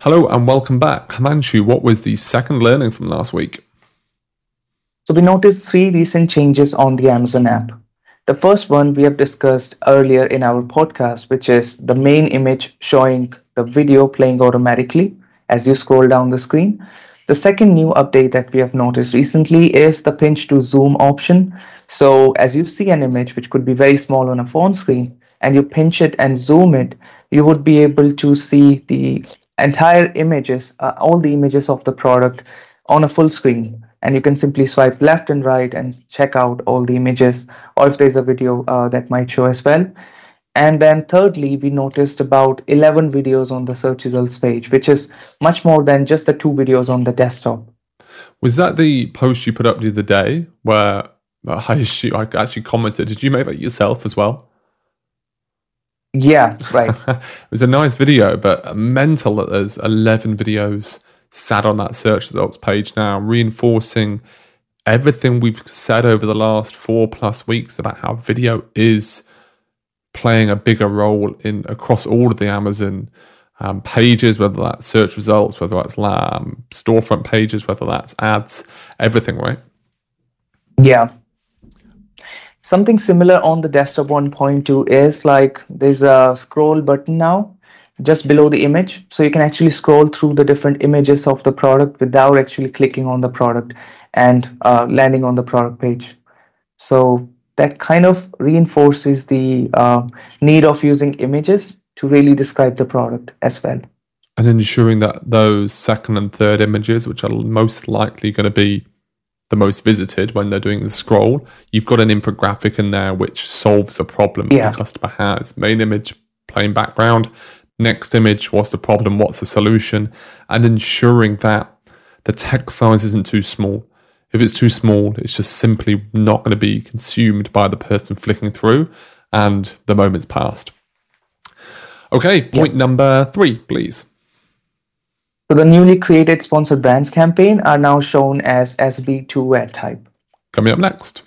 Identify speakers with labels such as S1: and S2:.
S1: Hello and welcome back. Himanshu, what was the second learning from last week?
S2: So we noticed three recent changes on the Amazon app. The first one we have discussed earlier in our podcast, which is the main image showing the video playing automatically as you scroll down the screen. The second new update that we have noticed recently is the pinch to zoom option. So as you see an image which could be very small on a phone screen and you pinch it and zoom it, you would be able to see the entire images, uh, all the images of the product on a full screen. And you can simply swipe left and right and check out all the images, or if there's a video uh, that might show as well. And then thirdly, we noticed about 11 videos on the search results page, which is much more than just the two videos on the desktop.
S1: Was that the post you put up the other day where uh, I actually commented? Did you make that yourself as well?
S2: Yeah, right.
S1: it was a nice video, but mental that there's 11 videos sat on that search results page now, reinforcing everything we've said over the last four plus weeks about how video is playing a bigger role in across all of the Amazon um, pages, whether that's search results, whether that's um, storefront pages, whether that's ads, everything, right?
S2: Yeah, Something similar on the desktop 1.2 is like there's a scroll button now just below the image. So you can actually scroll through the different images of the product without actually clicking on the product and uh, landing on the product page. So that kind of reinforces the uh, need of using images to really describe the product as well.
S1: And ensuring that those second and third images, which are most likely going to be the most visited when they're doing the scroll, you've got an infographic in there which solves the problem yeah. the customer has. Main image, plain background. Next image, what's the problem? What's the solution? And ensuring that the text size isn't too small. If it's too small, it's just simply not going to be consumed by the person flicking through, and the moment's passed. Okay, point yep. number three, please.
S2: So the newly created sponsored brands campaign are now shown as SB2 ad type.
S1: Coming up next.